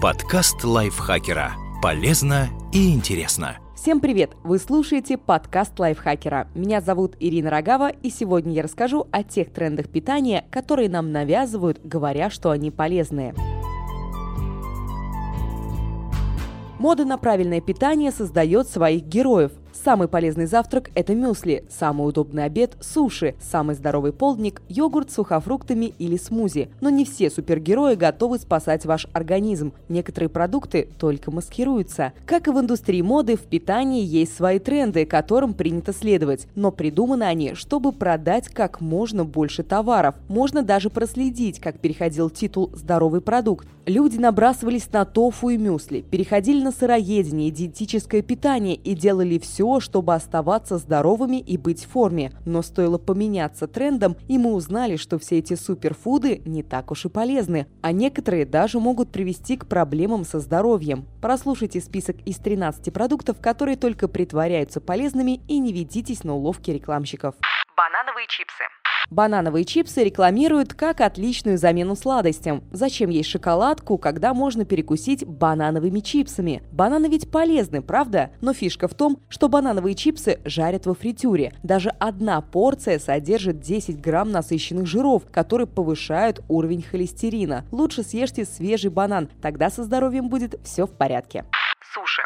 Подкаст лайфхакера. Полезно и интересно. Всем привет! Вы слушаете подкаст лайфхакера. Меня зовут Ирина Рогава, и сегодня я расскажу о тех трендах питания, которые нам навязывают, говоря, что они полезные. Мода на правильное питание создает своих героев. Самый полезный завтрак – это мюсли, самый удобный обед – суши, самый здоровый полдник – йогурт с сухофруктами или смузи. Но не все супергерои готовы спасать ваш организм. Некоторые продукты только маскируются. Как и в индустрии моды, в питании есть свои тренды, которым принято следовать. Но придуманы они, чтобы продать как можно больше товаров. Можно даже проследить, как переходил титул «здоровый продукт». Люди набрасывались на тофу и мюсли, переходили на сыроедение, диетическое питание и делали все, все, чтобы оставаться здоровыми и быть в форме. Но стоило поменяться трендом, и мы узнали, что все эти суперфуды не так уж и полезны, а некоторые даже могут привести к проблемам со здоровьем. Прослушайте список из 13 продуктов, которые только притворяются полезными и не ведитесь на уловки рекламщиков. Банановые чипсы. Банановые чипсы рекламируют как отличную замену сладостям. Зачем есть шоколадку, когда можно перекусить банановыми чипсами? Бананы ведь полезны, правда? Но фишка в том, что банановые чипсы жарят во фритюре. Даже одна порция содержит 10 грамм насыщенных жиров, которые повышают уровень холестерина. Лучше съешьте свежий банан, тогда со здоровьем будет все в порядке. Суши.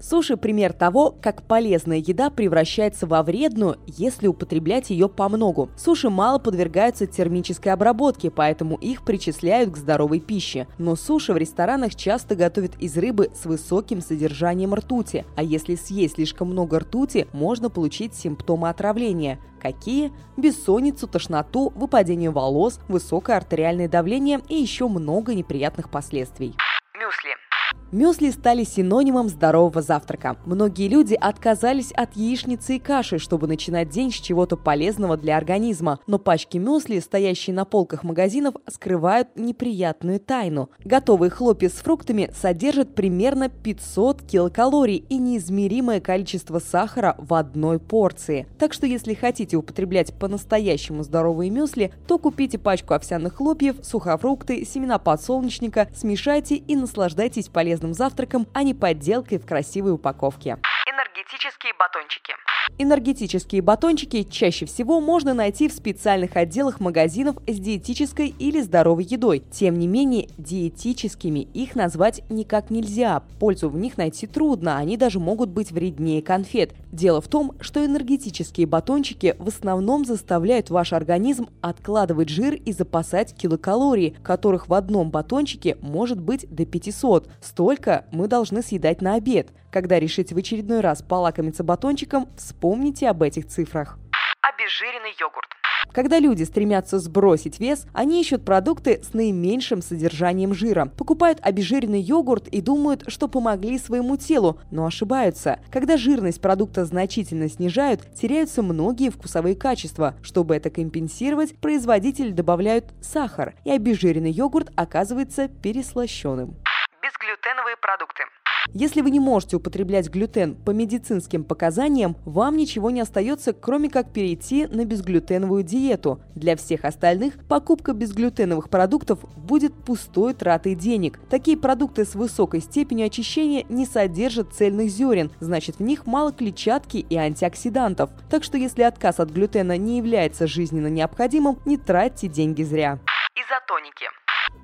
Суши – пример того, как полезная еда превращается во вредную, если употреблять ее по многу. Суши мало подвергаются термической обработке, поэтому их причисляют к здоровой пище. Но суши в ресторанах часто готовят из рыбы с высоким содержанием ртути, а если съесть слишком много ртути, можно получить симптомы отравления. Какие? Бессонницу, тошноту, выпадение волос, высокое артериальное давление и еще много неприятных последствий. Мюсли. Мюсли стали синонимом здорового завтрака. Многие люди отказались от яичницы и каши, чтобы начинать день с чего-то полезного для организма. Но пачки мюсли, стоящие на полках магазинов, скрывают неприятную тайну. Готовые хлопья с фруктами содержат примерно 500 килокалорий и неизмеримое количество сахара в одной порции. Так что если хотите употреблять по-настоящему здоровые мюсли, то купите пачку овсяных хлопьев, сухофрукты, семена подсолнечника, смешайте и наслаждайтесь полезным полезным завтраком, а не подделкой в красивой упаковке. Энергетические батончики. Энергетические батончики чаще всего можно найти в специальных отделах магазинов с диетической или здоровой едой. Тем не менее, диетическими их назвать никак нельзя. Пользу в них найти трудно, они даже могут быть вреднее конфет. Дело в том, что энергетические батончики в основном заставляют ваш организм откладывать жир и запасать килокалории, которых в одном батончике может быть до 500. Столько мы должны съедать на обед. Когда решите в очередной раз полакомиться батончиком, вспомните об этих цифрах. Обезжиренный йогурт. Когда люди стремятся сбросить вес, они ищут продукты с наименьшим содержанием жира, покупают обезжиренный йогурт и думают, что помогли своему телу, но ошибаются. Когда жирность продукта значительно снижают, теряются многие вкусовые качества. Чтобы это компенсировать, производители добавляют сахар, и обезжиренный йогурт оказывается переслащенным. Безглютеновые продукты. Если вы не можете употреблять глютен по медицинским показаниям, вам ничего не остается, кроме как перейти на безглютеновую диету. Для всех остальных покупка безглютеновых продуктов будет пустой тратой денег. Такие продукты с высокой степенью очищения не содержат цельных зерен, значит в них мало клетчатки и антиоксидантов. Так что если отказ от глютена не является жизненно необходимым, не тратьте деньги зря. Изотоники.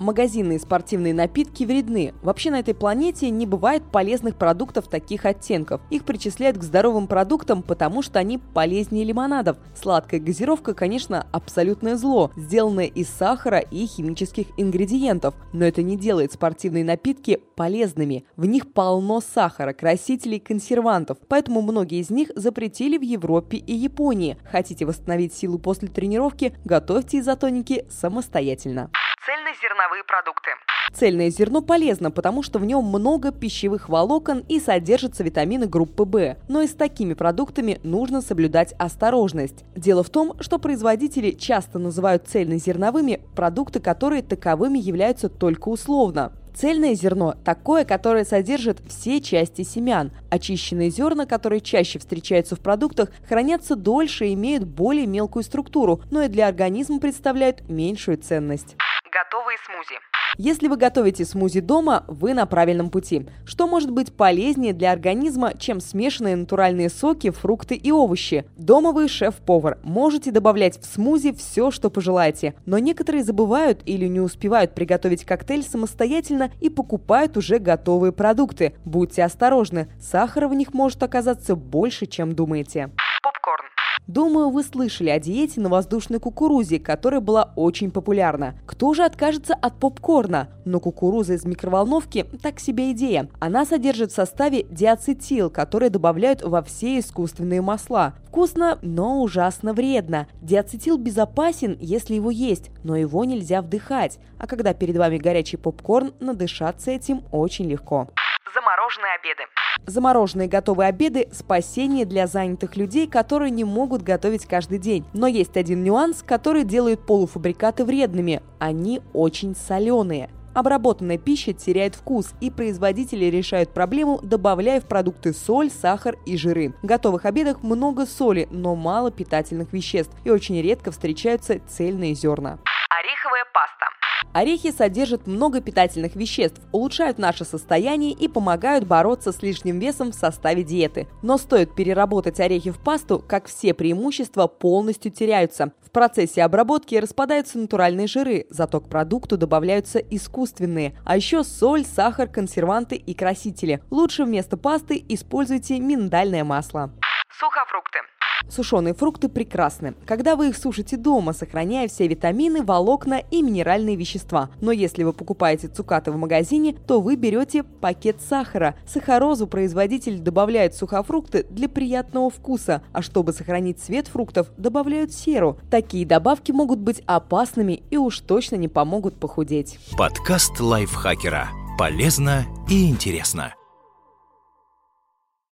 Магазинные спортивные напитки вредны. Вообще на этой планете не бывает полезных продуктов таких оттенков. Их причисляют к здоровым продуктам, потому что они полезнее лимонадов. Сладкая газировка, конечно, абсолютное зло, сделанное из сахара и химических ингредиентов. Но это не делает спортивные напитки полезными. В них полно сахара, красителей, консервантов. Поэтому многие из них запретили в Европе и Японии. Хотите восстановить силу после тренировки? Готовьте изотоники самостоятельно. Цельнозерновые продукты. Цельное зерно полезно, потому что в нем много пищевых волокон и содержатся витамины группы В. Но и с такими продуктами нужно соблюдать осторожность. Дело в том, что производители часто называют цельнозерновыми продукты, которые таковыми являются только условно. Цельное зерно – такое, которое содержит все части семян. Очищенные зерна, которые чаще встречаются в продуктах, хранятся дольше и имеют более мелкую структуру, но и для организма представляют меньшую ценность Готовые смузи. Если вы готовите смузи дома, вы на правильном пути. Что может быть полезнее для организма, чем смешанные натуральные соки, фрукты и овощи? Дома вы шеф-повар. Можете добавлять в смузи все, что пожелаете. Но некоторые забывают или не успевают приготовить коктейль самостоятельно и покупают уже готовые продукты. Будьте осторожны, сахара в них может оказаться больше, чем думаете. Думаю, вы слышали о диете на воздушной кукурузе, которая была очень популярна. Кто же откажется от попкорна? Но кукуруза из микроволновки – так себе идея. Она содержит в составе диацетил, который добавляют во все искусственные масла. Вкусно, но ужасно вредно. Диацетил безопасен, если его есть, но его нельзя вдыхать. А когда перед вами горячий попкорн, надышаться этим очень легко. Замороженные обеды. Замороженные готовые обеды – спасение для занятых людей, которые не могут готовить каждый день. Но есть один нюанс, который делает полуфабрикаты вредными. Они очень соленые. Обработанная пища теряет вкус, и производители решают проблему, добавляя в продукты соль, сахар и жиры. В готовых обедах много соли, но мало питательных веществ, и очень редко встречаются цельные зерна. Ореховая паста. Орехи содержат много питательных веществ, улучшают наше состояние и помогают бороться с лишним весом в составе диеты. Но стоит переработать орехи в пасту, как все преимущества полностью теряются. В процессе обработки распадаются натуральные жиры, зато к продукту добавляются искусственные. А еще соль, сахар, консерванты и красители. Лучше вместо пасты используйте миндальное масло. Сухофрукты. Сушеные фрукты прекрасны, когда вы их сушите дома, сохраняя все витамины, волокна и минеральные вещества. Но если вы покупаете цукаты в магазине, то вы берете пакет сахара. Сахарозу производитель добавляет сухофрукты для приятного вкуса, а чтобы сохранить цвет фруктов, добавляют серу. Такие добавки могут быть опасными и уж точно не помогут похудеть. Подкаст лайфхакера. Полезно и интересно.